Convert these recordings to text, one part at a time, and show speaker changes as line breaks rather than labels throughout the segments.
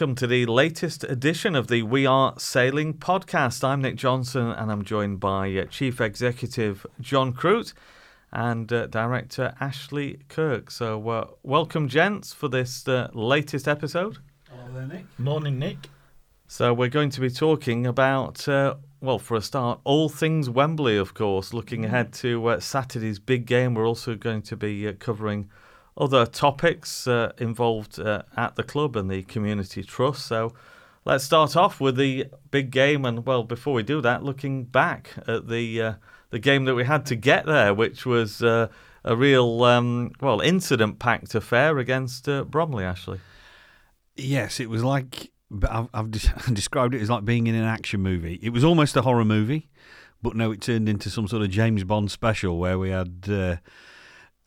Welcome to the latest edition of the We Are Sailing podcast. I'm Nick Johnson and I'm joined by uh, Chief Executive John Crute and uh, Director Ashley Kirk. So, uh, welcome, gents, for this uh, latest episode.
Hello there, Nick.
Morning, Nick.
So, we're going to be talking about, uh, well, for a start, all things Wembley, of course. Looking ahead to uh, Saturday's big game, we're also going to be uh, covering other topics uh, involved uh, at the club and the community trust. So let's start off with the big game. And well, before we do that, looking back at the uh, the game that we had to get there, which was uh, a real um, well incident packed affair against uh, Bromley. Ashley.
Yes, it was like I've, I've des- described it as like being in an action movie. It was almost a horror movie, but no, it turned into some sort of James Bond special where we had uh,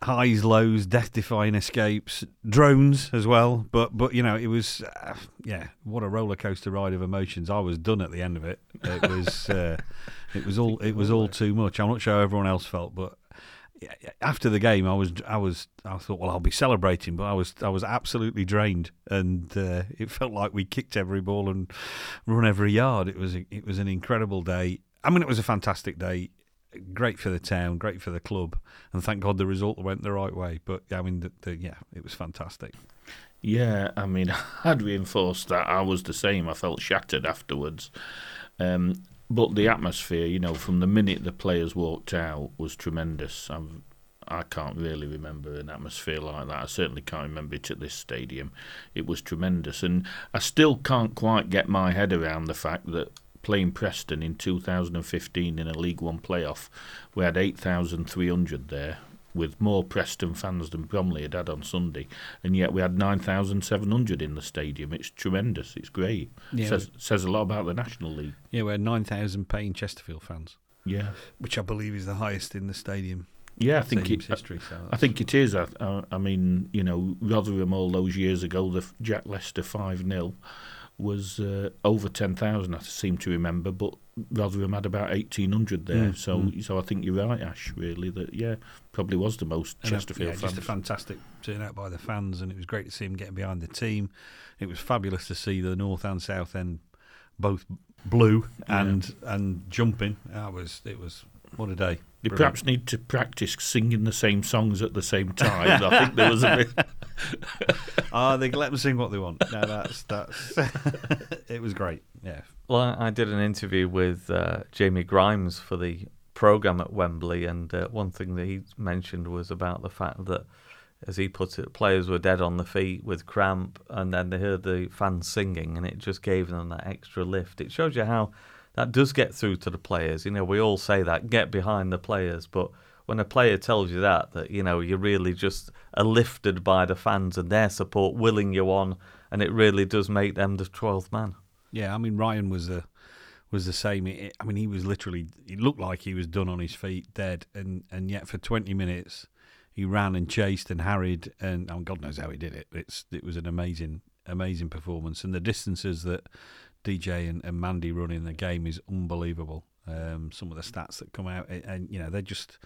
highs, lows, death-defying escapes, drones as well. But but you know, it was uh, yeah, what a roller coaster ride of emotions. I was done at the end of it. It was uh, it was all it was all too much. I'm not sure how everyone else felt, but after the game, I was I was I thought, well, I'll be celebrating, but I was I was absolutely drained, and uh, it felt like we kicked every ball and run every yard. It was a, it was an incredible day. I mean, it was a fantastic day great for the town, great for the club, and thank God the result went the right way. But I mean, the, the, yeah, it was fantastic.
Yeah, I mean, I'd reinforced that. I was the same. I felt shattered afterwards. Um, but the atmosphere, you know, from the minute the players walked out was tremendous. I've, I can't really remember an atmosphere like that. I certainly can't remember it at this stadium. It was tremendous. And I still can't quite get my head around the fact that playing Preston in 2015 in a League One playoff. We had 8,300 there, with more Preston fans than Bromley had had on Sunday, and yet we had 9,700 in the stadium. It's tremendous. It's great.
Yeah,
says says a lot about the National League.
Yeah, we had 9,000 paying Chesterfield fans,
Yeah,
which I believe is the highest in the stadium.
yeah. I think
stadium's
it.
history. So
I think it is. I, I, I mean, you know, Rotherham all those years ago, the Jack Lester 5 0 was uh, over 10,000, I seem to remember, but Rotherham had about 1,800 there.
Mm,
so
mm.
so I think you're right, Ash, really, that, yeah, probably was the most
And, uh,
Chesterfield
yeah,
fans.
just a fantastic turnout by the fans, and it was great to see them getting behind the team. It was fabulous to see the north and south end both blue and and jumping. That was it was what a day.
They
Brilliant.
perhaps need to practice singing the same songs at the same time. I think there was a bit.
Ah, they let them sing what they want. No, that's that's. it was great. Yeah,
Well, I I did an interview with uh, Jamie Grimes for the program at Wembley, and uh, one thing that he mentioned was about the fact that, as he put it, players were dead on the feet with cramp, and then they heard the fans singing, and it just gave them that extra lift. It shows you how that does get through to the players. You know, we all say that get behind the players, but when a player tells you that, that you know you're really just are lifted by the fans and their support, willing you on, and it really does make them the twelfth man.
yeah. I mean, Ryan was the was the same. It, I mean, he was literally. It looked like he was done on his feet, dead, and and yet for twenty minutes, he ran and chased and harried, and oh, God knows how he did it. It's it was an amazing amazing performance, and the distances that DJ and, and Mandy running the game is unbelievable. Um, some of the stats that come out, and, and you know they're just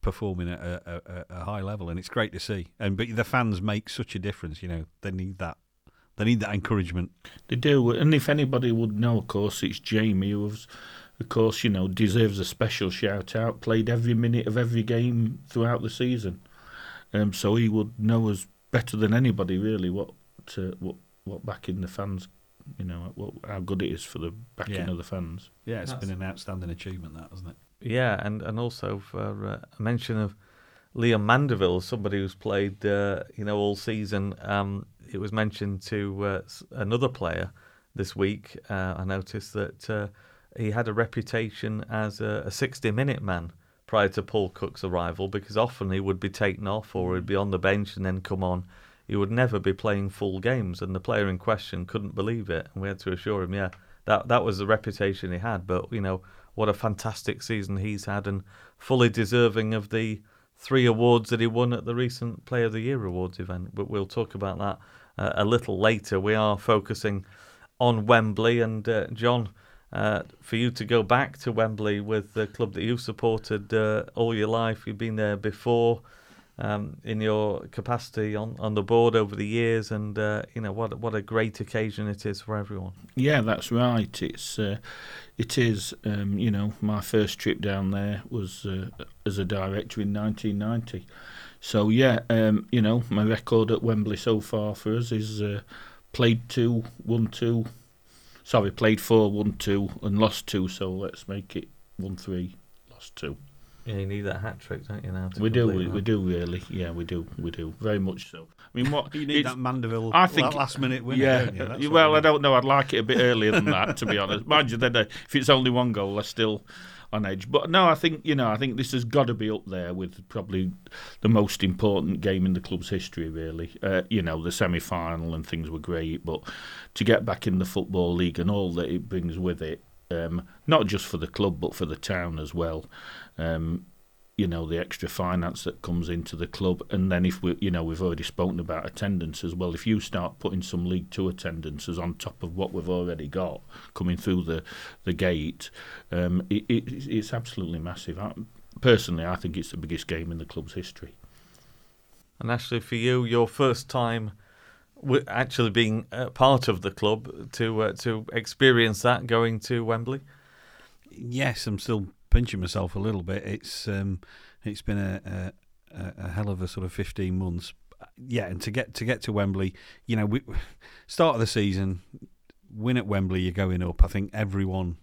performing at a, a, a high level, and it's great to see. And but the fans make such a difference. You know they need that. They need that encouragement.
They do, and if anybody would know, of course, it's Jamie, who, of course, you know, deserves a special shout out. Played every minute of every game throughout the season, um, so he would know us better than anybody, really, what uh, what what backing the fans, you know, what, how good it is for the backing
Yeah.
of the fans.
Yeah, it's
That's-
been an outstanding achievement, that hasn't it?
Yeah, and, and also for uh, a mention of Liam Mandeville, somebody who's played uh, you know all season. Um, it was mentioned to uh, another player this week. Uh, I noticed that uh, he had a reputation as a, a 60-minute man prior to Paul Cook's arrival because often he would be taken off or he'd be on the bench and then come on. He would never be playing full games, and the player in question couldn't believe it. And we had to assure him, yeah, that that was the reputation he had. But you know, what a fantastic season he's had, and fully deserving of the three awards that he won at the recent Player of the Year awards event. But we'll talk about that uh, a little later. We are focusing on Wembley, and uh, John. Uh, for you to go back to Wembley with the club that you've supported uh, all your life, you've been there before. Um, in your capacity on, on the board over the years, and uh, you know what what a great occasion it is for everyone.
Yeah, that's right. It's uh, it is. Um, you know, my first trip down there was uh, as a director in 1990. So yeah, um, you know, my record at Wembley so far for us is uh, played two, won two. Sorry, played four, won two, and lost two. So let's make it one three, lost two.
Yeah, you need that hat trick, don't you? Now
We do, we, we do really. Yeah, we do, we do very much so. I mean, what
You need that Mandeville
I think-
last minute winner,
yeah,
don't you? That's
you-
what
well, I don't know. I'd like it a bit earlier than that, to be honest. Mind you, then uh, if it's only one goal, they're still on edge. But no, I think you know, I think this has got to be up there with probably the most important game in the club's history. Really, uh, you know, the semi-final and things were great, but to get back in the football league and all that it brings with it, um, not just for the club but for the town as well. Um, you know the extra finance that comes into the club, and then if we, you know, we've already spoken about attendance as well. If you start putting some League Two attendances on top of what we've already got coming through the the gate, um, it, it, it's absolutely massive. I, personally, I think it's the biggest game in the club's history.
And actually, for you, your first time actually being uh, part of the club to uh, to experience that going to Wembley.
Yes, I'm still pinching myself a little bit. It's um, it's been a, a a hell of a sort of 15 months. Yeah, and to get to get to Wembley, you know, we start of the season, win at Wembley, you're going up. I think everyone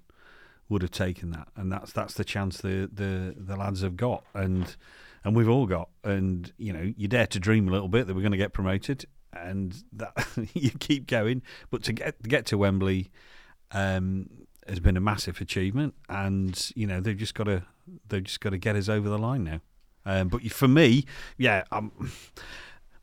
would have taken that, and that's that's the chance the the the lads have got, and and we've all got, and you know, you dare to dream a little bit that we're going to get promoted, and that you keep going, but to get to get to Wembley. Um, has been a massive achievement, and you know they've just got to they've just got to get us over the line now. Um, but for me, yeah, um,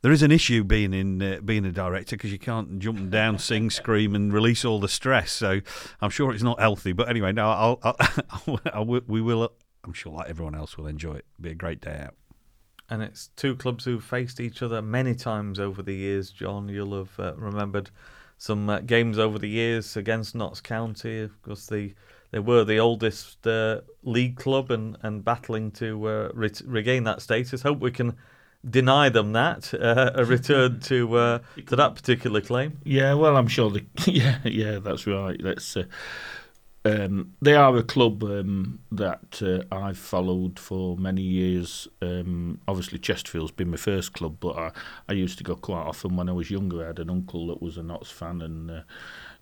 there is an issue being in uh, being a director because you can't jump down, sing, scream, and release all the stress. So I'm sure it's not healthy. But anyway, no, I'll, I'll, I'll we will. I'm sure, like everyone else, will enjoy it. It'll be a great day out.
And it's two clubs who've faced each other many times over the years. John, you'll have uh, remembered some uh, games over the years against Notts County. Of course, the they were the oldest uh, league club and, and battling to uh, ret- regain that status. Hope we can deny them that uh, a return to uh, to that particular claim.
Yeah, well, I'm sure. The, yeah, yeah, that's right. That's uh, um, they are a club um, that uh, I've followed for many years. Um, obviously, Chesterfield's been my first club, but I, I used to go quite often when I was younger. I had an uncle that was a Notts fan, and uh,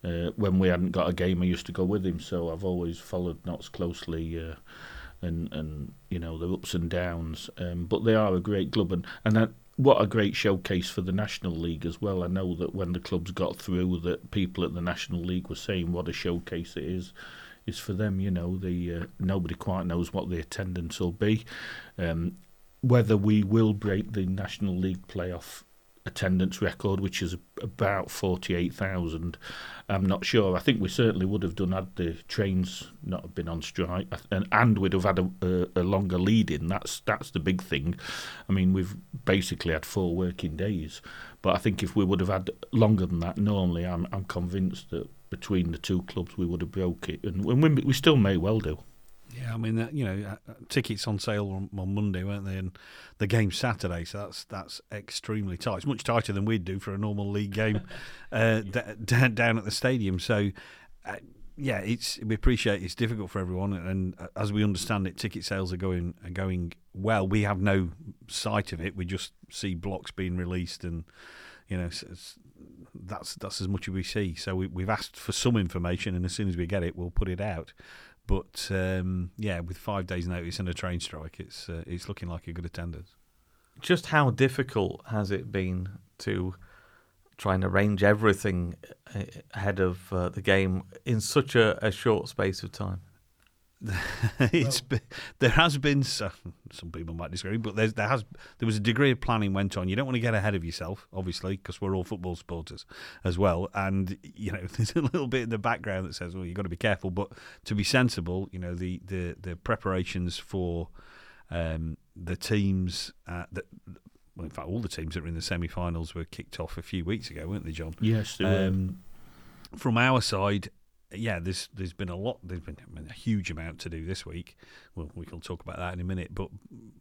uh, when we hadn't got a game, I used to go with him. So I've always followed Notts closely. Uh, and, and you know the ups and downs, um, but they are a great club, and and that, what a great showcase for the National League as well. I know that when the clubs got through, that people at the National League were saying what a showcase it is. Is for them, you know, the uh, nobody quite knows what the attendance will be. Um, whether we will break the National League playoff attendance record, which is about forty-eight thousand, I'm not sure. I think we certainly would have done had the trains not have been on strike, uh, and and we'd have had a, a, a longer lead in. That's that's the big thing. I mean, we've basically had four working days, but I think if we would have had longer than that, normally, I'm I'm convinced that between the two clubs we would have broke it, and we, we still may well do.
Yeah, I mean, uh, you know, uh, tickets on sale on, on Monday, weren't they? And the game's Saturday, so that's that's extremely tight. It's much tighter than we'd do for a normal league game uh, d- d- down at the stadium. So, uh, yeah, it's we appreciate it's difficult for everyone, and uh, as we understand it, ticket sales are going are going well. We have no sight of it; we just see blocks being released, and you know, s- s- that's that's as much as we see. So we, we've asked for some information, and as soon as we get it, we'll put it out. But um, yeah, with five days' notice and a train strike, it's uh, it's looking like a good attendance.
Just how difficult has it been to try and arrange everything uh, ahead of uh, the game in such a, a short space of time?
it's been, there has been some, some people might disagree, but there's, there has there was a degree of planning went on. You don't want to get ahead of yourself, obviously, because we're all football supporters as well. And you know, there's a little bit in the background that says, well, you've got to be careful, but to be sensible, you know, the the the preparations for um, the teams uh, that. Well, in fact, all the teams that were in the semi-finals were kicked off a few weeks ago, weren't they, John?
Yes, they were.
Um, from our side, yeah, there's there's been a lot. There's been a huge amount to do this week. Well, we can talk about that in a minute. But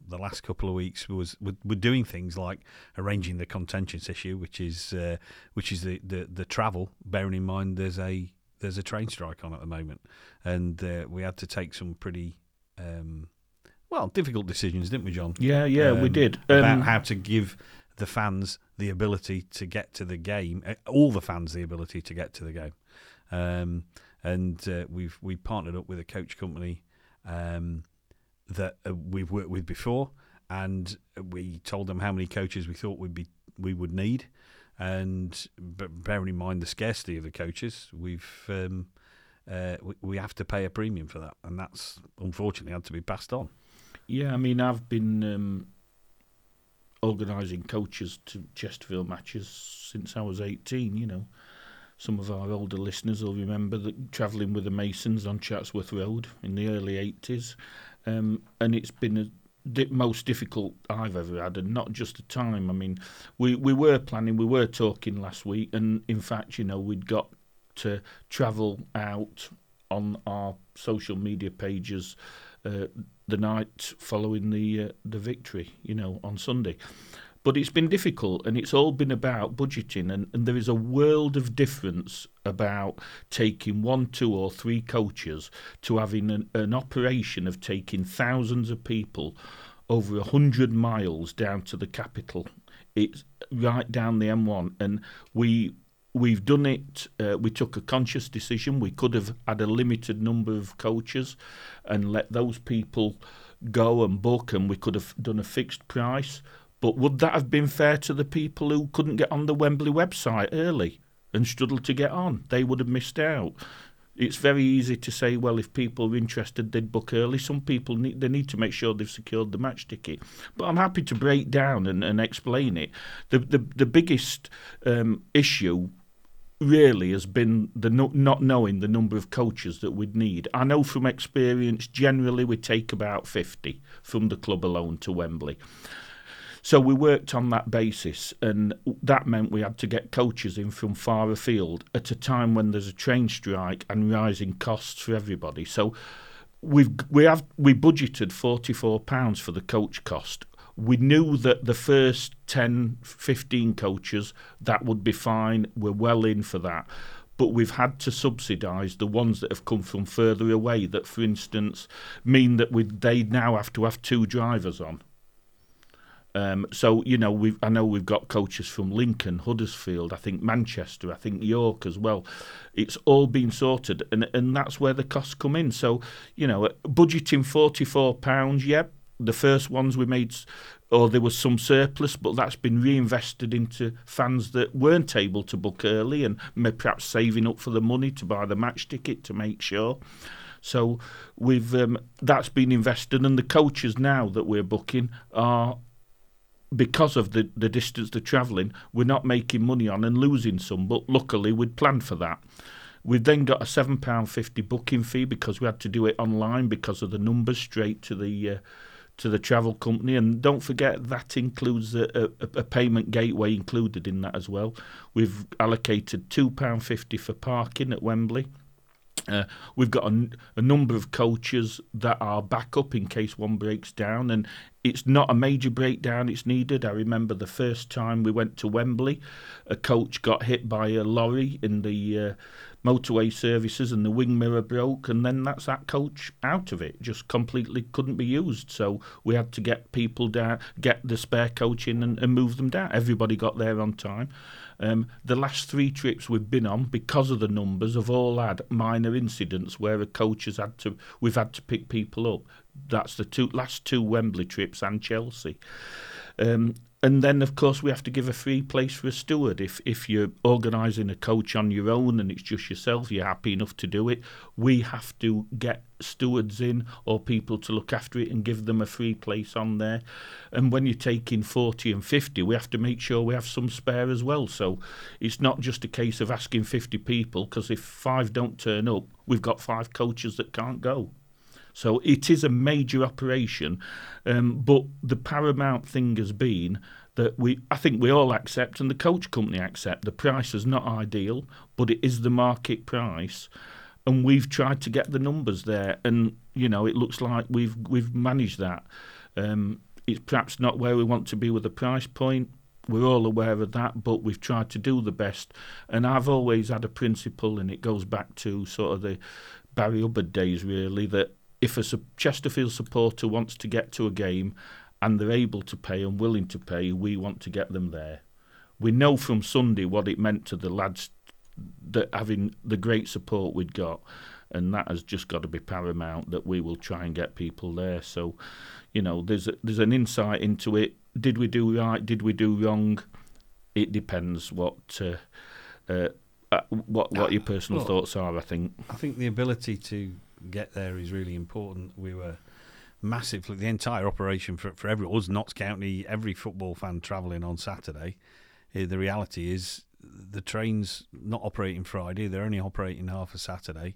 the last couple of weeks was we're, we're doing things like arranging the contentious issue, which is uh, which is the, the the travel. Bearing in mind there's a there's a train strike on at the moment, and uh, we had to take some pretty. Um, well, difficult decisions, didn't we, John?
Yeah, yeah, we
Um,
did.
about
Um,
how to give the fans the ability to get to the game, uh, all the fans the ability to get to the game. Um, and uh, we've we partnered up with a coach company um, that uh, we've worked with before, and we told them how many coaches we thought would be we would need, and but bearing in mind the scarcity of the coaches, we've um, uh, we, we have to pay a premium for that, and that's unfortunately had to be passed on.
Yeah, I mean, I've been um, organising coaches to Chesterfield matches since I was 18, you know. Some of our older listeners will remember that travelling with the Masons on Chatsworth Road in the early 80s. Um, and it's been the most difficult I've ever had, and not just the time. I mean, we, we were planning, we were talking last week, and in fact, you know, we'd got to travel out on our social media pages uh, the night following the uh, the victory, you know, on Sunday. But it's been difficult, and it's all been about budgeting, and, and there is a world of difference about taking one, two, or three coaches to having an, an operation of taking thousands of people over a hundred miles down to the capital. It's right down the M1, and we we've done it. Uh, we took a conscious decision. We could have had a limited number of coaches and let those people go and book, and we could have done a fixed price. But would that have been fair to the people who couldn't get on the Wembley website early and struggled to get on? They would have missed out. It's very easy to say, well, if people are interested, they'd book early. Some people need they need to make sure they've secured the match ticket. But I'm happy to break down and, and explain it. The the, the biggest um, issue really has been the no, not knowing the number of coaches that we'd need. I know from experience, generally we take about 50 from the club alone to Wembley. So we worked on that basis, and that meant we had to get coaches in from far afield at a time when there's a train strike and rising costs for everybody. So we've we have we budgeted 44 pounds for the coach cost. We knew that the first 10 15 coaches that would be fine. We're well in for that. But we've had to subsidise the ones that have come from further away that for instance mean that we they now have to have two drivers on um, so you know, we I know we've got coaches from Lincoln, Huddersfield, I think Manchester, I think York as well. It's all been sorted, and and that's where the costs come in. So you know, budgeting forty four pounds. Yep, the first ones we made, or there was some surplus, but that's been reinvested into fans that weren't able to book early and perhaps saving up for the money to buy the match ticket to make sure. So we've um, that's been invested, and the coaches now that we're booking are because of the, the distance they're travelling, we're not making money on and losing some. But luckily, we'd planned for that. We've then got a seven pound fifty booking fee because we had to do it online because of the numbers straight to the uh, to the travel company. And don't forget that includes a, a, a payment gateway included in that as well. We've allocated two pound fifty for parking at Wembley. Uh, we've got a, number of coaches that are backup in case one breaks down, and it's not a major breakdown it's needed. I remember the first time we went to Wembley, a coach got hit by a lorry in the uh, motorway services, and the wing mirror broke, and then that's that coach out of it, just completely couldn't be used. So we had to get people down, get the spare coach in, and, and move them down. Everybody got there on time. Um, the last three trips we've been on, because of the numbers, have all had minor incidents where a coach has had to. We've had to pick people up. That's the two last two Wembley trips and Chelsea. Um, and then, of course, we have to give a free place for a steward. If if you're organising a coach on your own and it's just yourself, you're happy enough to do it. We have to get stewards in or people to look after it and give them a free place on there. And when you're taking 40 and 50, we have to make sure we have some spare as well. So it's not just a case of asking 50 people because if five don't turn up, we've got five coaches that can't go. So it is a major operation, um, but the paramount thing has been that we, I think we all accept, and the coach company accept, the price is not ideal, but it is the market price. and we've tried to get the numbers there, and you know it looks like we've we've managed that. Um, it's perhaps not where we want to be with the price point. We're all aware of that, but we've tried to do the best. And I've always had a principle, and it goes back to sort of the Barry Hubbard days, really, that if a Chesterfield supporter wants to get to a game and they're able to pay and willing to pay, we want to get them there. We know from Sunday what it meant to the lads that having the great support we'd got, and that has just got to be paramount that we will try and get people there. So, you know, there's a, there's an insight into it. Did we do right? Did we do wrong? It depends what uh, uh, uh what what your personal well, thoughts are. I think.
I think the ability to get there is really important. We were massively the entire operation for for every us Notts County every football fan travelling on Saturday. Uh, the reality is the trains not operating Friday; they're only operating half a Saturday,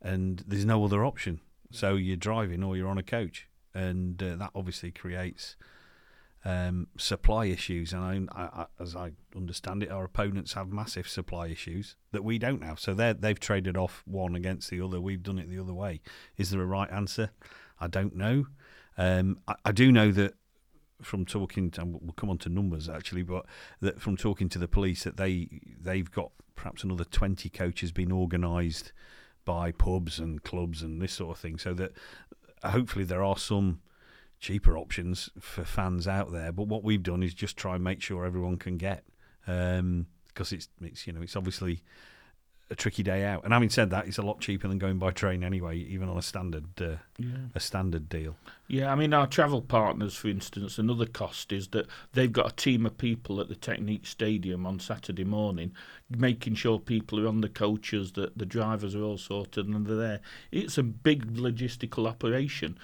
and there's no other option. So you're driving or you're on a coach, and uh, that obviously creates um, supply issues. And I, I, as I understand it, our opponents have massive supply issues that we don't have. So they they've traded off one against the other. We've done it the other way. Is there a right answer? I don't know. Um, I, I do know that from talking to, we'll come on to numbers actually, but that from talking to the police that they they've got perhaps another twenty coaches being organised by pubs and clubs and this sort of thing, so that hopefully there are some cheaper options for fans out there. But what we've done is just try and make sure everyone can get because um, it's it's you know it's obviously a tricky day out. And having said that, it's a lot cheaper than going by train anyway, even on a standard uh, yeah. a standard deal.
Yeah, I mean our travel partners, for instance, another cost is that they've got a team of people at the Technique Stadium on Saturday morning, making sure people are on the coaches, that the drivers are all sorted and they're there. It's a big logistical operation.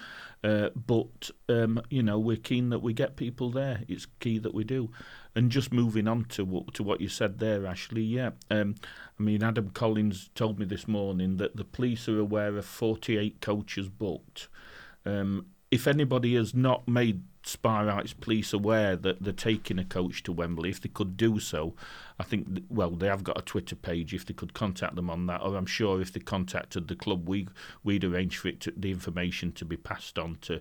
Uh, but um, you know we're keen that we get people there. It's key that we do. And just moving on to what, to what you said there, Ashley. Yeah, um, I mean Adam Collins told me this morning that the police are aware of 48 coaches booked. Um, if anybody has not made Spireites police aware that they're taking a coach to Wembley, if they could do so, I think well they have got a Twitter page. If they could contact them on that, or I'm sure if they contacted the club, we we'd arrange for it to, the information to be passed on to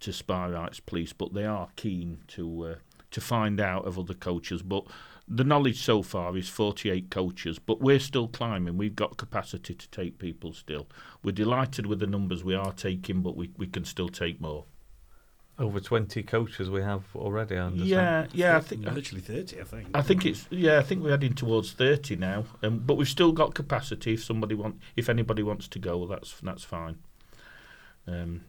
to Spireites police. But they are keen to uh, to find out of other coaches. But the knowledge so far is 48 coaches, but we're still climbing. We've got capacity to take people still. We're delighted with the numbers we are taking, but we, we can still take more.
Over 20 coaches we have already, I understand.
Yeah, yeah, I think
literally 30, I think.
I think it's yeah, I think we're heading towards 30 now. Um, but we've still got capacity if somebody want if anybody wants to go, that's that's fine. Um,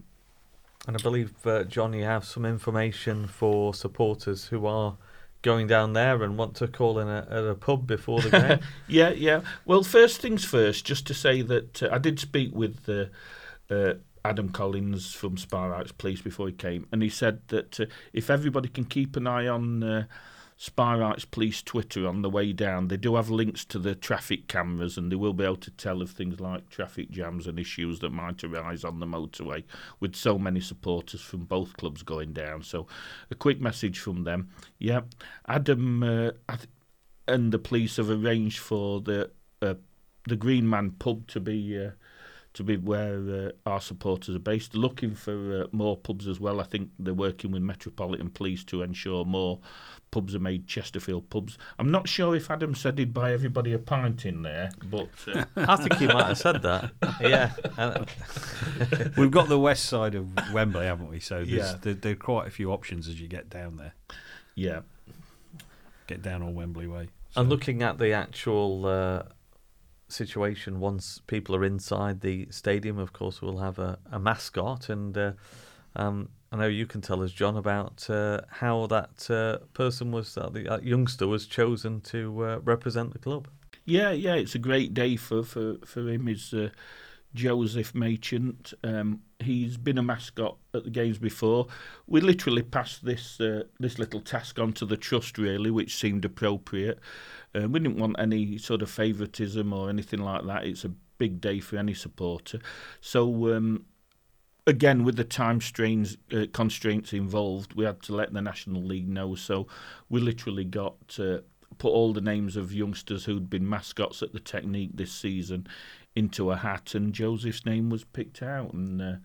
and I believe, uh, John, you have some information for supporters who are going down there and want to call in a, at a pub before the game.
yeah, yeah. Well, first things first, just to say that uh, I did speak with uh, uh, Adam Collins from Spireites Police before he came, and he said that uh, if everybody can keep an eye on Spireites Police Twitter on the way down. They do have links to the traffic cameras and they will be able to tell of things like traffic jams and issues that might arise on the motorway with so many supporters from both clubs going down. So, a quick message from them. Yeah, Adam uh, and the police have arranged for the uh, the Green Man pub to be. Uh, to be where uh, our supporters are based. Looking for uh, more pubs as well. I think they're working with Metropolitan Police to ensure more pubs are made Chesterfield pubs. I'm not sure if Adam said he'd buy everybody a pint in there, but uh,
I think he might have said that. Yeah,
we've got the west side of Wembley, haven't we? So there's, yeah. there, there, are quite a few options as you get down there.
Yeah,
get down on Wembley way.
So. And looking at the actual. Uh, situation once people are inside the stadium of course we'll have a, a mascot and uh, um, I know you can tell us, John, about uh, how that uh, person was, uh, the that youngster was chosen to uh, represent the club.
Yeah, yeah, it's a great day for for for him. Is uh, Joseph Machant. Um, he's been a mascot at the games before. We literally passed this uh, this little task on to the trust, really, which seemed appropriate. we didn't want any sort of favouritism or anything like that. It's a big day for any supporter. So um, again with the time strains uh, constraints involved we had to let the national league know so we literally got uh, put all the names of youngsters who'd been mascots at the technique this season into a hat, and Joseph's name was picked out, and uh,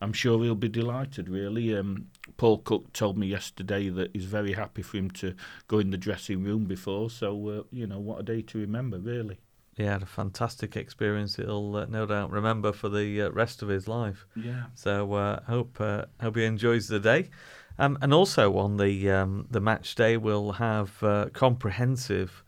I'm sure he'll be delighted. Really, um, Paul Cook told me yesterday that he's very happy for him to go in the dressing room before. So uh, you know, what a day to remember, really.
Yeah, had a fantastic experience. He'll uh, no doubt remember for the uh, rest of his life.
Yeah.
So uh, hope uh, hope he enjoys the day. Um, and also on the um, the match day, we'll have uh, comprehensive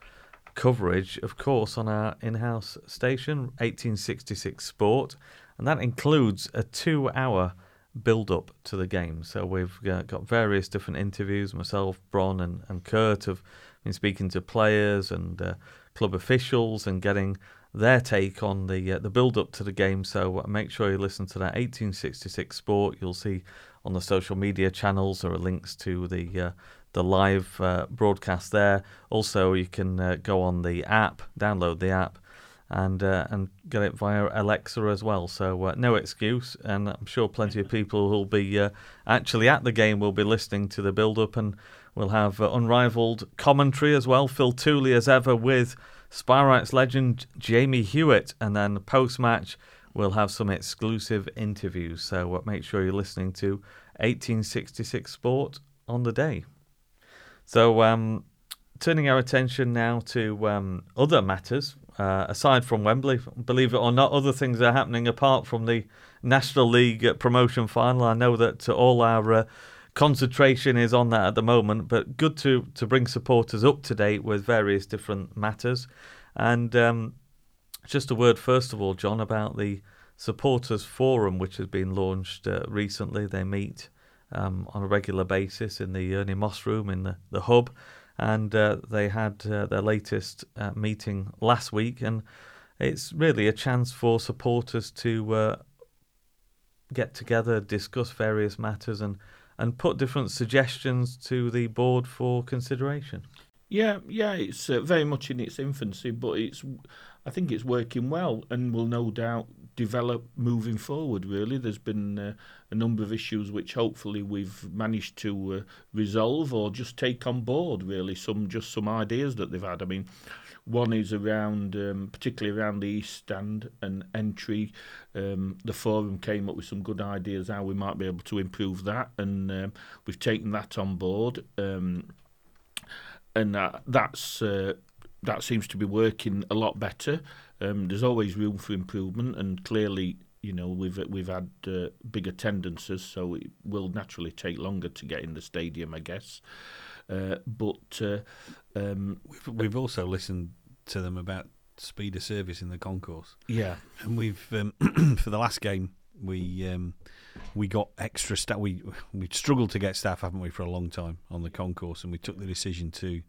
coverage, of course, on our in-house station, 1866 Sport, and that includes a two-hour build-up to the game. So we've uh, got various different interviews. Myself, Bron, and, and Kurt have been speaking to players and uh, club officials and getting their take on the uh, the build up to the game. So make sure you listen to that 1866 Sport. You'll see on the social media channels there are links to the uh, the live uh, broadcast there. Also, you can uh, go on the app, download the app, and uh, and get it via Alexa as well. So uh, no excuse, and I'm sure plenty of people who'll be uh, actually at the game will be listening to the build up, and we'll have uh, unrivaled commentary as well. Phil Tooley as ever with Spireites legend Jamie Hewitt, and then post match we'll have some exclusive interviews. So uh, make sure you're listening to 1866 Sport on the day. So, um, turning our attention now to um, other matters, uh, aside from Wembley, believe it or not, other things are happening apart from the National League promotion final. I know that all our uh, concentration is on that at the moment, but good to, to bring supporters up to date with various different matters. And um, just a word, first of all, John, about the supporters forum, which has been launched uh, recently. They meet um, on a regular basis in the Ernie Moss room in the, the hub. And uh, they had uh, their latest uh, meeting last week. And it's really a chance for supporters to uh, get together, discuss various matters, and, and put different suggestions to the board for consideration.
Yeah, yeah, it's uh, very much in its infancy, but it's I think it's working well and will no doubt develop moving forward. Really, there's been uh, a number of issues which hopefully we've managed to uh, resolve or just take on board. Really, some just some ideas that they've had. I mean. One is around, um, particularly around the East Stand and entry. Um, the forum came up with some good ideas how we might be able to improve that, and um, we've taken that on board. Um, and uh, that's uh, that seems to be working a lot better. Um, there's always room for improvement, and clearly, you know, we've we've had uh, big attendances, so it will naturally take longer to get in the stadium, I guess. Uh, but uh, um,
we've, we've also listened to them about speed of service in the concourse.
Yeah,
and we've um, for the last game we um, we got extra staff. We we struggled to get staff, haven't we, for a long time on the concourse, and we took the decision to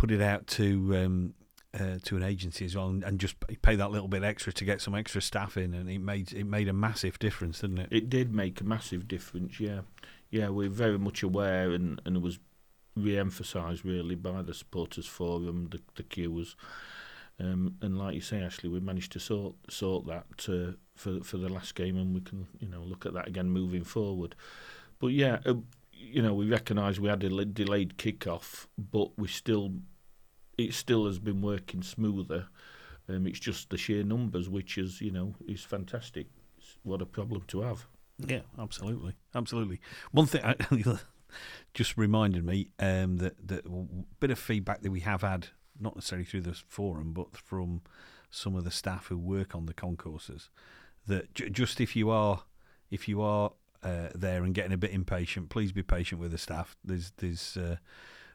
put it out to um, uh, to an agency as well, and, and, just pay that little bit extra to get some extra staff in, and it made it made a massive difference, didn't it?
It did make a massive difference. Yeah, yeah, we're very much aware, and and it was re-emphasised really by the supporters forum, the the queues. Um, and like you say, Ashley, we managed to sort sort that uh, for for the last game, and we can you know look at that again moving forward. But yeah, uh, you know, we recognise we had a delayed kick-off, but we still it still has been working smoother. Um, it's just the sheer numbers, which is you know is fantastic. It's what a problem to have.
Yeah, absolutely, absolutely. One thing I, just reminded me um, that that bit of feedback that we have had, not necessarily through the forum, but from some of the staff who work on the concourses, that j- just if you are if you are uh, there and getting a bit impatient, please be patient with the staff. There's there's uh,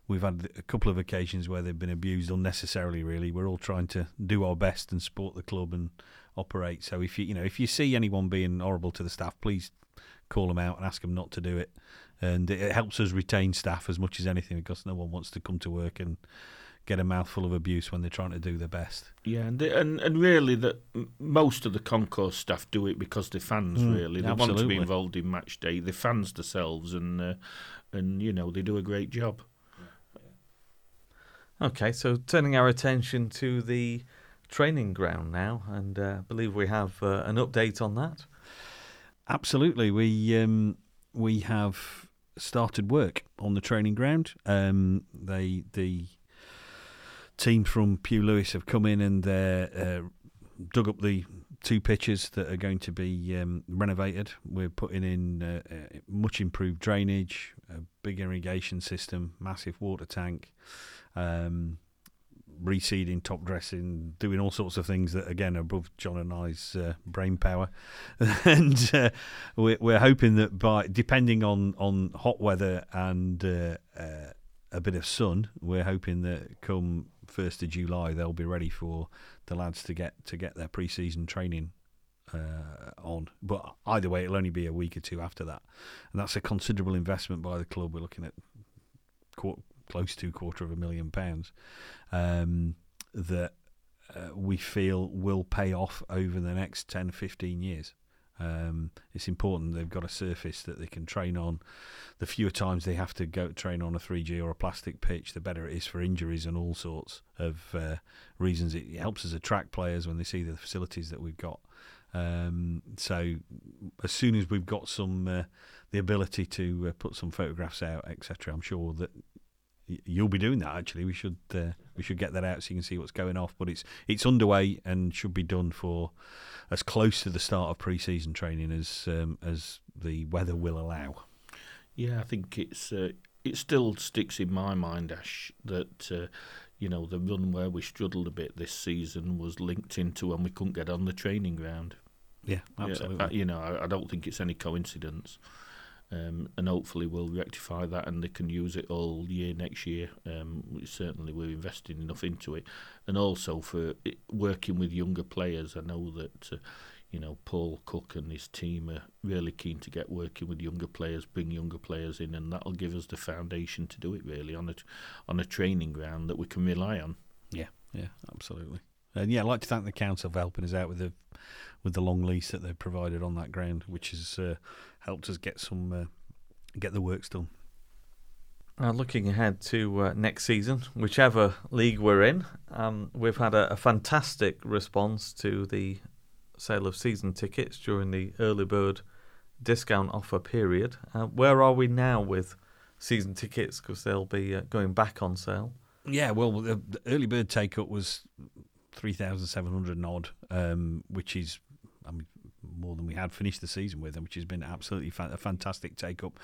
we've had a couple of occasions where they've been abused unnecessarily. Really, we're all trying to do our best and support the club and operate. So if you you know if you see anyone being horrible to the staff, please call them out and ask them not to do it. And it helps us retain staff as much as anything because no one wants to come to work and get a mouthful of abuse when they're trying to do their best.
Yeah, and they, and and really that most of the concourse staff do it because they're fans. Mm, really, they absolutely. want to be involved in match day. They're fans themselves, and uh, and you know they do a great job.
Okay, so turning our attention to the training ground now, and uh, I believe we have uh, an update on that.
Absolutely, we um, we have started work on the training ground. Um, they the team from Pew Lewis have come in and uh, dug up the two pitches that are going to be um, renovated. We're putting in uh, uh, much improved drainage, a big irrigation system, massive water tank, um, reseeding, top dressing, doing all sorts of things that again are above John and I's uh, brain power. and uh, we're, we're hoping that by depending on on hot weather and uh, uh, a bit of sun, we're hoping that come first of July they'll be ready for the lads to get to get their pre-season training uh, on. But either way, it'll only be a week or two after that, and that's a considerable investment by the club. We're looking at close to quarter of a million pounds um, that uh, we feel will pay off over the next 10, 15 years. Um, it's important they've got a surface that they can train on. The fewer times they have to go train on a 3G or a plastic pitch, the better it is for injuries and all sorts of uh, reasons. It helps us attract players when they see the facilities that we've got. Um, so as soon as we've got some uh, the ability to uh, put some photographs out, etc., I'm sure that you'll be doing that. Actually, we should uh, we should get that out so you can see what's going off. But it's it's underway and should be done for as close to the start of pre-season training as um, as the weather will allow.
Yeah, I think it's uh, it still sticks in my mind, Ash, that uh, you know the run where we struggled a bit this season was linked into when we couldn't get on the training ground.
Yeah, absolutely.
Yeah, you know, I, I don't think it's any coincidence. Um, and hopefully we'll rectify that and they can use it all year next year. Um, certainly we're investing enough into it, and also for it, working with younger players. I know that uh, you know Paul Cook and his team are really keen to get working with younger players, bring younger players in, and that'll give us the foundation to do it really on a on a training ground that we can rely on.
Yeah, yeah, absolutely. And yeah, I'd like to thank the council for helping us out with the with the long lease that they've provided on that ground, which has uh, helped us get some uh, get the works done.
Uh, looking ahead to uh, next season, whichever league we're in, um, we've had a, a, fantastic response to the sale of season tickets during the early bird discount offer period. Uh, where are we now with season tickets? Because they'll be uh, going back on sale.
Yeah, well, the, the early bird take up was three thousand seven hundred odd, um, which is, I mean, more than we had finished the season with, and which has been absolutely fa- a fantastic take up.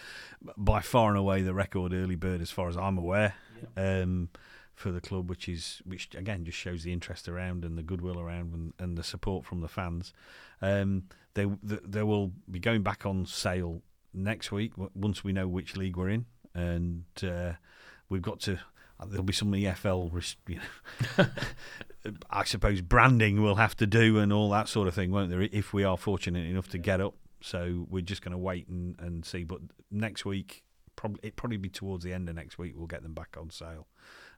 By far and away, the record early bird, as far as I'm aware, yeah. um, for the club, which is which again just shows the interest around and the goodwill around and, and the support from the fans. Um, they they will be going back on sale next week once we know which league we're in, and uh, we've got to there'll be some EFL, you know, I suppose branding we'll have to do and all that sort of thing, won't there? If we are fortunate enough to get up, so we're just going to wait and, and see. But next week, probably it probably be towards the end of next week, we'll get them back on sale.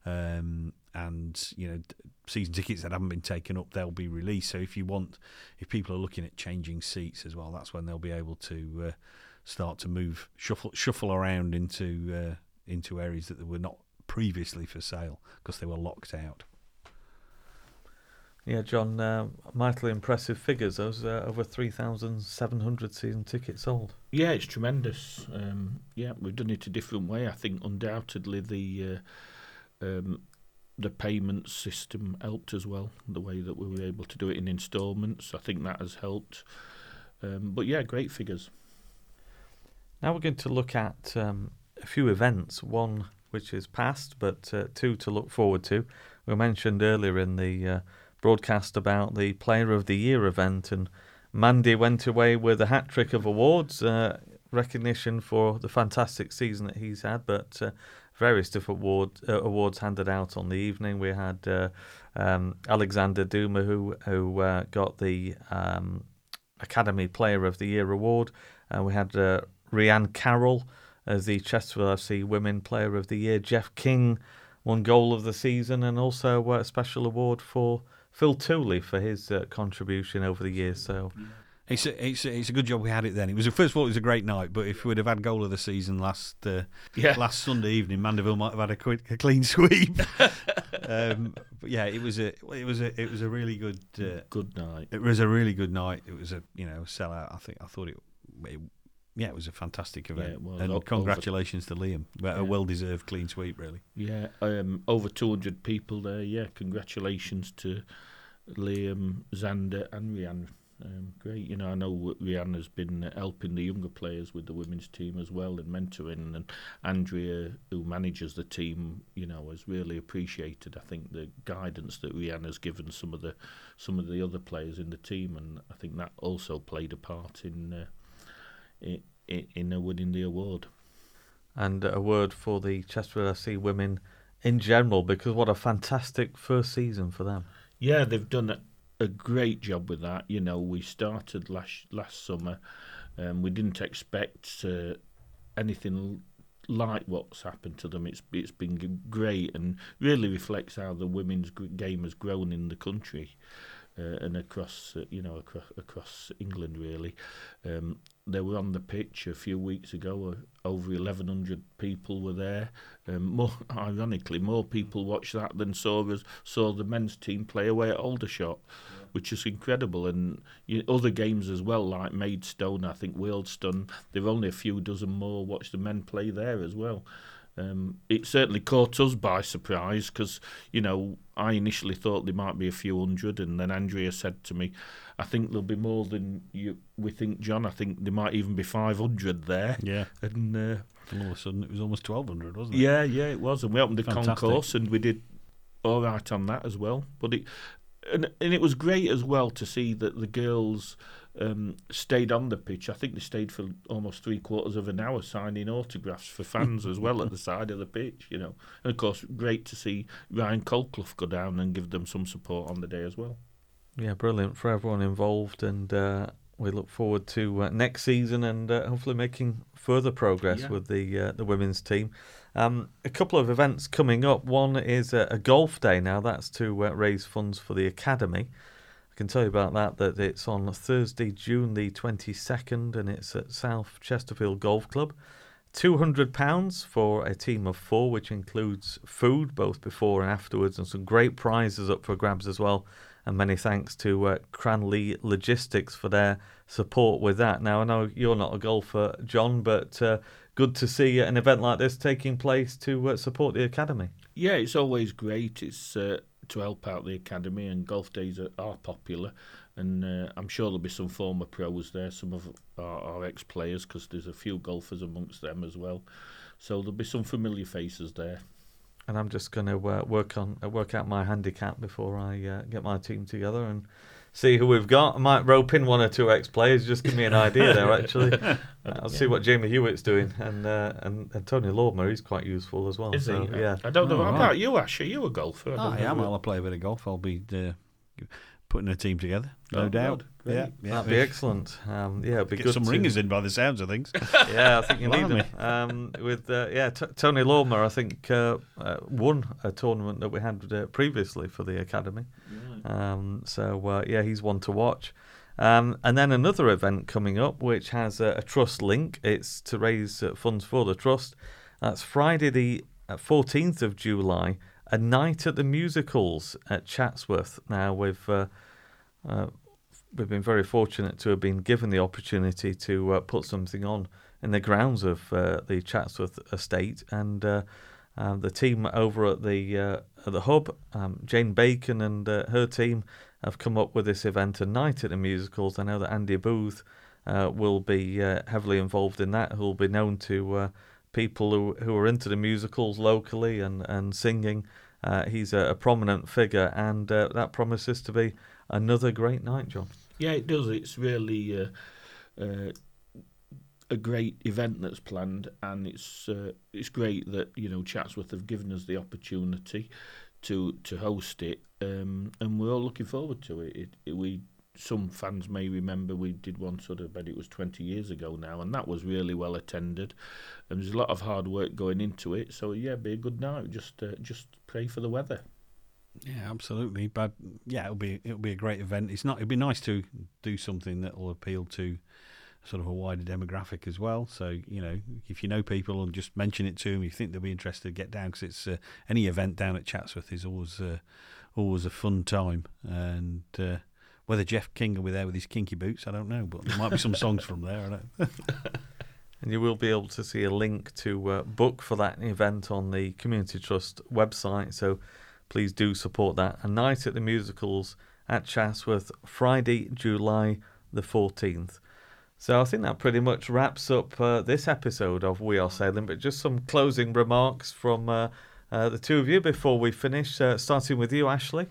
Um, and you know, season tickets that haven't been taken up, they'll be released. So if you want, if people are looking at changing seats as well, that's when they'll be able to uh, start to move, shuffle, shuffle around into uh, into areas that were not previously for sale because they were locked out.
Yeah, John, uh, mightily impressive figures. Those uh, over 3,700 season tickets sold.
Yeah, it's tremendous. Um, yeah, we've done it a different way. I think undoubtedly the uh, um, the payment system helped as well. The way that we were able to do it in instalments, I think that has helped. Um, but yeah, great figures.
Now we're going to look at um, a few events. One which is past, but uh, two to look forward to. We mentioned earlier in the uh, broadcast about the Player of the Year event, and Mandy went away with a hat trick of awards, uh, recognition for the fantastic season that he's had, but uh, various different award, uh, awards handed out on the evening. We had uh, um, Alexander Duma, who who got the um, Academy Player of the Year award. we had Rianne Carroll as the Chesterfield FC Women Player of the Year. Jeff King won Goal of the Season and also a special award for Phil Tooley for his uh, contribution over the years. So.
It's a, it's, a, it's a good job we had it then. It was a, first of all, it was a great night. But if we'd have had goal of the season last uh, yeah. last Sunday evening, Mandeville might have had a, quick, a clean sweep. um, but yeah, it was a it was a it was a really good uh,
good night.
It was a really good night. It was a you know sellout. I think I thought it, it yeah, it was a fantastic event. Yeah, and o- congratulations over, to Liam. Yeah. A well deserved clean sweep, really.
Yeah, um, over 200 people there. Yeah, congratulations to Liam, Xander, and Rianne. Um, great, you know. I know Rianne has been helping the younger players with the women's team as well and mentoring. And Andrea, who manages the team, you know, has really appreciated. I think the guidance that Rianne has given some of the some of the other players in the team, and I think that also played a part in uh, in, in winning the award.
And a word for the Chesterfield FC women in general, because what a fantastic first season for them.
Yeah, they've done a, a great job with that. You know, we started last last summer, and um, we didn't expect uh, anything like what's happened to them. It's it's been great and really reflects how the women's game has grown in the country. Uh, and across uh, you know across across England really um, they were on the pitch a few weeks ago. Uh, over 1,100 people were there. Um, more ironically, more people watched that than saw us, saw the men's team play away at Aldershot, yeah. which is incredible. And you know, other games as well, like Maidstone, I think Wealdstone. There were only a few dozen more watched the men play there as well. Um, it certainly caught us by surprise because, you know, I initially thought there might be a few hundred, and then Andrea said to me, I think there'll be more than you we think, John. I think there might even be 500 there.
Yeah.
And uh,
all of a sudden it was almost 1,200, wasn't it?
Yeah, yeah, it was. And we opened the Fantastic. concourse and we did all right on that as well. But it, and, and it was great as well to see that the girls um, stayed on the pitch. I think they stayed for almost three quarters of an hour signing autographs for fans as well at the side of the pitch, you know. And of course, great to see Ryan Colclough go down and give them some support on the day as well.
Yeah, brilliant for everyone involved, and uh, we look forward to uh, next season and uh, hopefully making further progress yeah. with the uh, the women's team. Um, a couple of events coming up. One is a, a golf day now. That's to uh, raise funds for the academy. I can tell you about that. That it's on Thursday, June the twenty second, and it's at South Chesterfield Golf Club. Two hundred pounds for a team of four, which includes food both before and afterwards, and some great prizes up for grabs as well and many thanks to uh, Cranley Logistics for their support with that. Now, I know you're not a golfer, John, but uh, good to see an event like this taking place to uh, support the academy.
Yeah, it's always great. It's uh, to help out the academy, and golf days are, are popular. And uh, I'm sure there'll be some former pros there, some of our, our ex players, because there's a few golfers amongst them as well. So there'll be some familiar faces there
and I'm just going to uh, work on uh, work out my handicap before I uh, get my team together and see who we've got. I might rope in one or two ex players. Just give me an idea there. Actually, I'll yeah. see what Jamie Hewitt's doing, and uh, and, and Tony Lormor. He's quite useful as well.
Is so, he? Yeah. I don't know oh, about right. you, Ash. Are you a golfer?
I, I am. I'll play a bit of golf. I'll be uh, putting a team together, no oh, doubt. Yeah,
yeah, that'd be excellent. Um, yeah, it'd be
Get
good.
Some
to...
ringers in by the sounds of things.
yeah, I think you need them. Um, with uh, yeah, t- Tony Lormor, I think uh, uh, won a tournament that we had uh, previously for the academy. Um, so uh, yeah, he's one to watch. Um, and then another event coming up, which has a, a trust link. It's to raise uh, funds for the trust. That's Friday the 14th of July a night at the musicals at Chatsworth. Now we've uh, uh, we've been very fortunate to have been given the opportunity to uh, put something on in the grounds of uh, the Chatsworth estate, and uh, um, the team over at the uh, at the hub, um, Jane Bacon and her team, have come up with this event, a night at the musicals. I know that Andy Booth will be heavily involved in that. Who will be known to people who who are into the musicals locally and and singing. Uh, he's a, a, prominent figure, and uh, that promises to be another great night, John.
Yeah, it does. It's really uh, uh a great event that's planned, and it's uh, it's great that you know Chatsworth have given us the opportunity to to host it, um, and we're all looking forward to it. it, it we some fans may remember we did one sort of, but it was 20 years ago now, and that was really well attended. And there's a lot of hard work going into it. So yeah, be a good night. Just uh, just pray for the weather.
Yeah, absolutely. But yeah, it'll be it'll be a great event. It's not. It'd be nice to do something that will appeal to sort of a wider demographic as well. So you know, if you know people and just mention it to them, you think they'll be interested, get down because it's uh, any event down at Chatsworth is always uh, always a fun time and. Uh, whether Jeff King will be there with his kinky boots, I don't know, but there might be some songs from there.
And you will be able to see a link to uh, book for that event on the Community Trust website. So please do support that. A night at the musicals at Chatsworth Friday, July the 14th. So I think that pretty much wraps up uh, this episode of We Are Sailing, but just some closing remarks from uh, uh, the two of you before we finish, uh, starting with you, Ashley.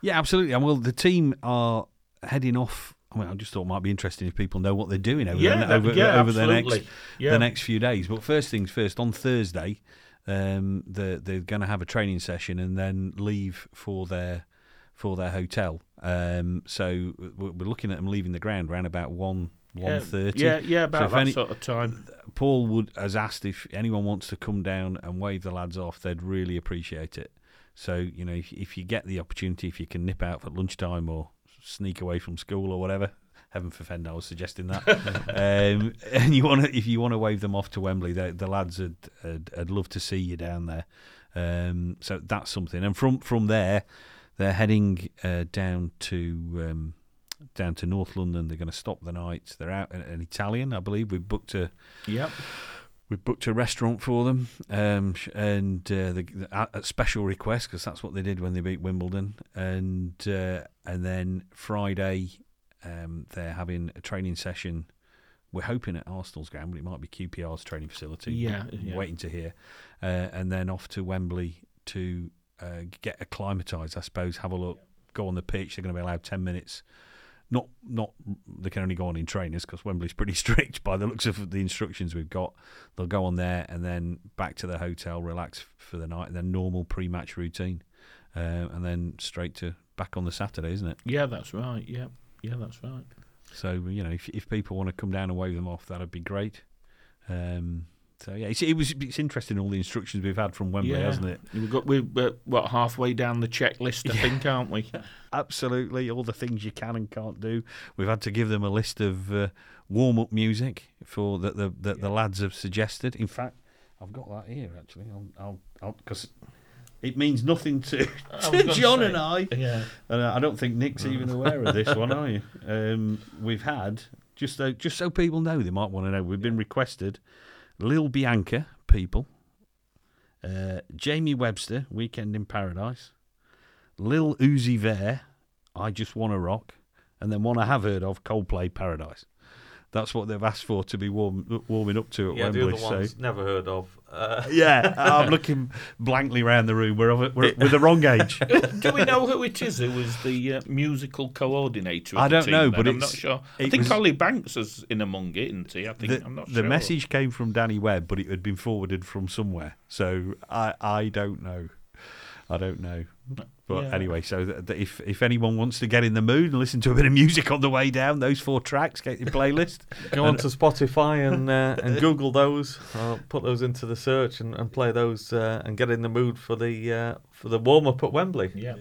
Yeah, absolutely. And well, the team are heading off. I, mean, I just thought it might be interesting if people know what they're doing over,
Yeah,
the, over,
yeah,
over the next.
Yeah.
the next few days. But first things first, on Thursday, um, they're, they're going to have a training session and then leave for their for their hotel. Um, so we're looking at them leaving the ground around about one one
yeah. Yeah, yeah, about
if
that
any-
sort of time.
Paul would has asked if anyone wants to come down and wave the lads off. They'd really appreciate it. So you know, if, if you get the opportunity, if you can nip out for lunchtime or sneak away from school or whatever. Heaven forfend, I was suggesting that. um, and you want to, if you want to wave them off to Wembley, the, the lads would, would, would love to see you down there. Um, so that's something. And from from there, they're heading uh, down to um, down to North London. They're going to stop the night. They're out an Italian, I believe. We've booked a
Yep.
we booked a restaurant for them, um, and uh, the, at special request because that's what they did when they beat Wimbledon, and uh, and then Friday um, they're having a training session. We're hoping at Arsenal's ground, but it might be QPR's training facility.
Yeah, yeah.
waiting to hear, uh, and then off to Wembley to uh, get acclimatised. I suppose have a look, go on the pitch. They're going to be allowed ten minutes. Not, not. They can only go on in trainers because Wembley's pretty strict by the looks of the instructions we've got. They'll go on there and then back to the hotel, relax for the night, and then normal pre-match routine, uh, and then straight to back on the Saturday, isn't it?
Yeah, that's right. Yeah, yeah, that's right.
So you know, if if people want to come down and wave them off, that'd be great. Um, so yeah, it's, it was it's interesting all the instructions we've had from Wembley,
yeah.
hasn't it?
We've got we're, we're what halfway down the checklist, I think, aren't we?
Absolutely, all the things you can and can't do. We've had to give them a list of uh, warm up music for that the that the lads have suggested. In fact, I've got that here actually. I'll I'll because. It means nothing to, to John
say.
and I.
Yeah.
And uh, I don't think Nick's even aware of this one, are you? Um, we've had just so, just so people know, they might want to know. We've been requested Libianca, people, uh, Jamie Webster, Weekend in Paradise, Lil Uzi Vert, I Just Wanna Rock, and then one I have heard of, Coldplay Paradise. That's what they've asked for to be warm, warming up to at
yeah,
Wembley.
the other
so-
ones never heard of. Uh,
yeah, I'm looking blankly around the room. We're, of- we're, we're the wrong age.
Do we know who it is? Who was the uh, musical coordinator? Of
I don't know,
then?
but
I'm
it's-
not sure. I think
was-
Ollie Banks is in among it, isn't he? I think
the,
I'm not
the
sure.
message came from Danny Webb, but it had been forwarded from somewhere. So I I don't know. I don't know. But
Yeah.
anyway, so th- th- if if anyone wants to get in the mood and listen to a bit of music on the way down, those four tracks get your playlist.
Go on to Spotify and uh, and Google those. Put those into the search and, and play those uh, and get in the mood for the uh, for the warm up at Wembley.
Yeah.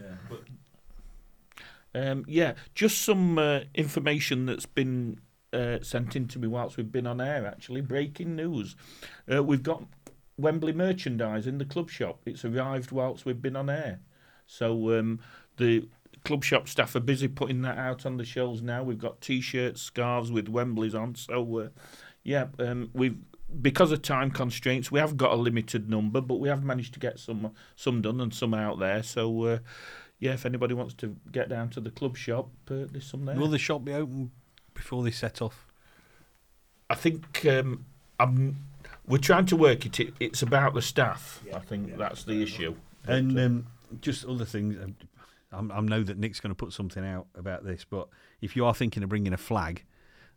Um, yeah, just some uh, information that's been uh, sent in to me whilst we've been on air. Actually, breaking news: uh, we've got Wembley merchandise in the club shop. It's arrived whilst we've been on air, so um, the club shop staff are busy putting that out on the shelves now. We've got t-shirts, scarves with Wembley's on. So uh, yeah, um, we've because of time constraints, we have got a limited number, but we have managed to get some some done and some out there. So. Uh, yeah, if anybody wants to get down to the club shop, uh, there's some there.
Will the shop be open before they set off?
I think um, I'm. We're trying to work it. it it's about the staff. I think that's the issue.
And
But,
um, just other things. um, I, I know that Nick's going to put something out about this, but if you are thinking of bringing a flag,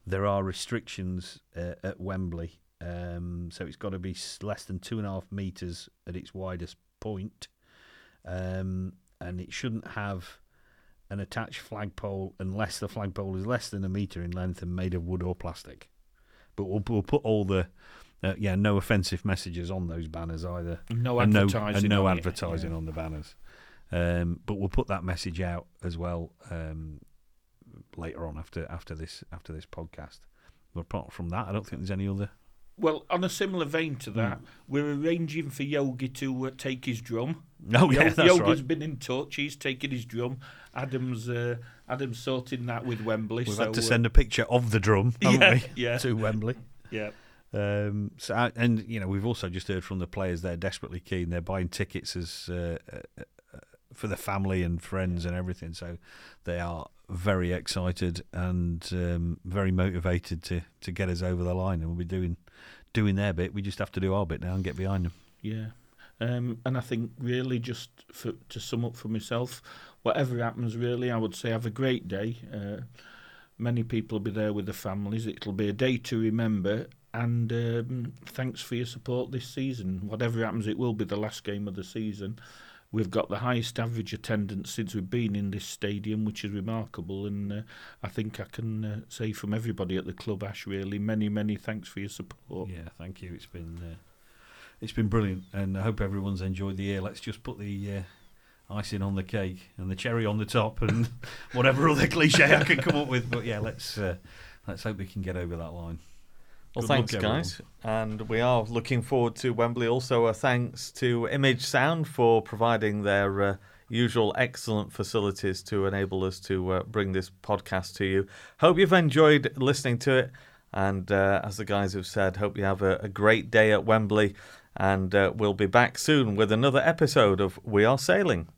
there are restrictions uh, at Wembley. Um, so it's got to be less than two and a half metres at its widest point. Um, and it shouldn't have an attached flagpole unless the flagpole is less than a metre in length and made of wood or plastic. But we'll, we'll put all the, uh, yeah, no offensive messages on those banners either
no
and no,
advertising.
and no
on it.
advertising
Yeah.
on the banners. Um, but we'll put that message out as well um, later on after after this after this podcast. But apart from that, I don't think there's any other.
Well, on a similar vein to that, we're arranging for Yogi to uh, take his drum.
No, yeah,
Yo-
that's
Yogi's
right.
been in touch. He's taking his drum. Adam's uh, Adam's sorting that with Wembley.
We've
so,
had to
uh,
send a picture of the drum, haven't
yeah,
we,
yeah,
to Wembley.
yeah.
Um, so, I- and you know, we've also just heard from the players they're desperately keen. They're buying tickets as uh, uh, for the family and friends and everything. So they are very excited and um, very motivated to to get us over the line, and we'll be doing doing their bit. We just have to do our bit now and get behind them.
Yeah. Um, and I think really just for, to sum up for myself, whatever happens, really, I would say have a great day. Uh, many people will be there with their families. It'll be a day to remember. And um, thanks for your support this season. Whatever happens, it will be the last game of the season. We've got the highest average attendance since we've been in this stadium, which is remarkable. And uh, I think I can uh, say from everybody at the club, Ash, really, many, many thanks for your support.
Yeah, thank you. It's been uh, it's been brilliant, and I hope everyone's enjoyed the year. Let's just put the uh, icing on the cake and the cherry on the top, and whatever other cliche I can come up with. But yeah, let's uh, let's hope we can get over that line.
Well,
Good
thanks, guys. And we are looking forward to Wembley. Also, a thanks to Image Sound for providing their uh, usual excellent facilities to enable us to uh, bring this podcast to you. Hope you've enjoyed listening to it. And uh, as the guys have said, hope you have a, a great day at Wembley. And uh, we'll be back soon with another episode of We Are Sailing.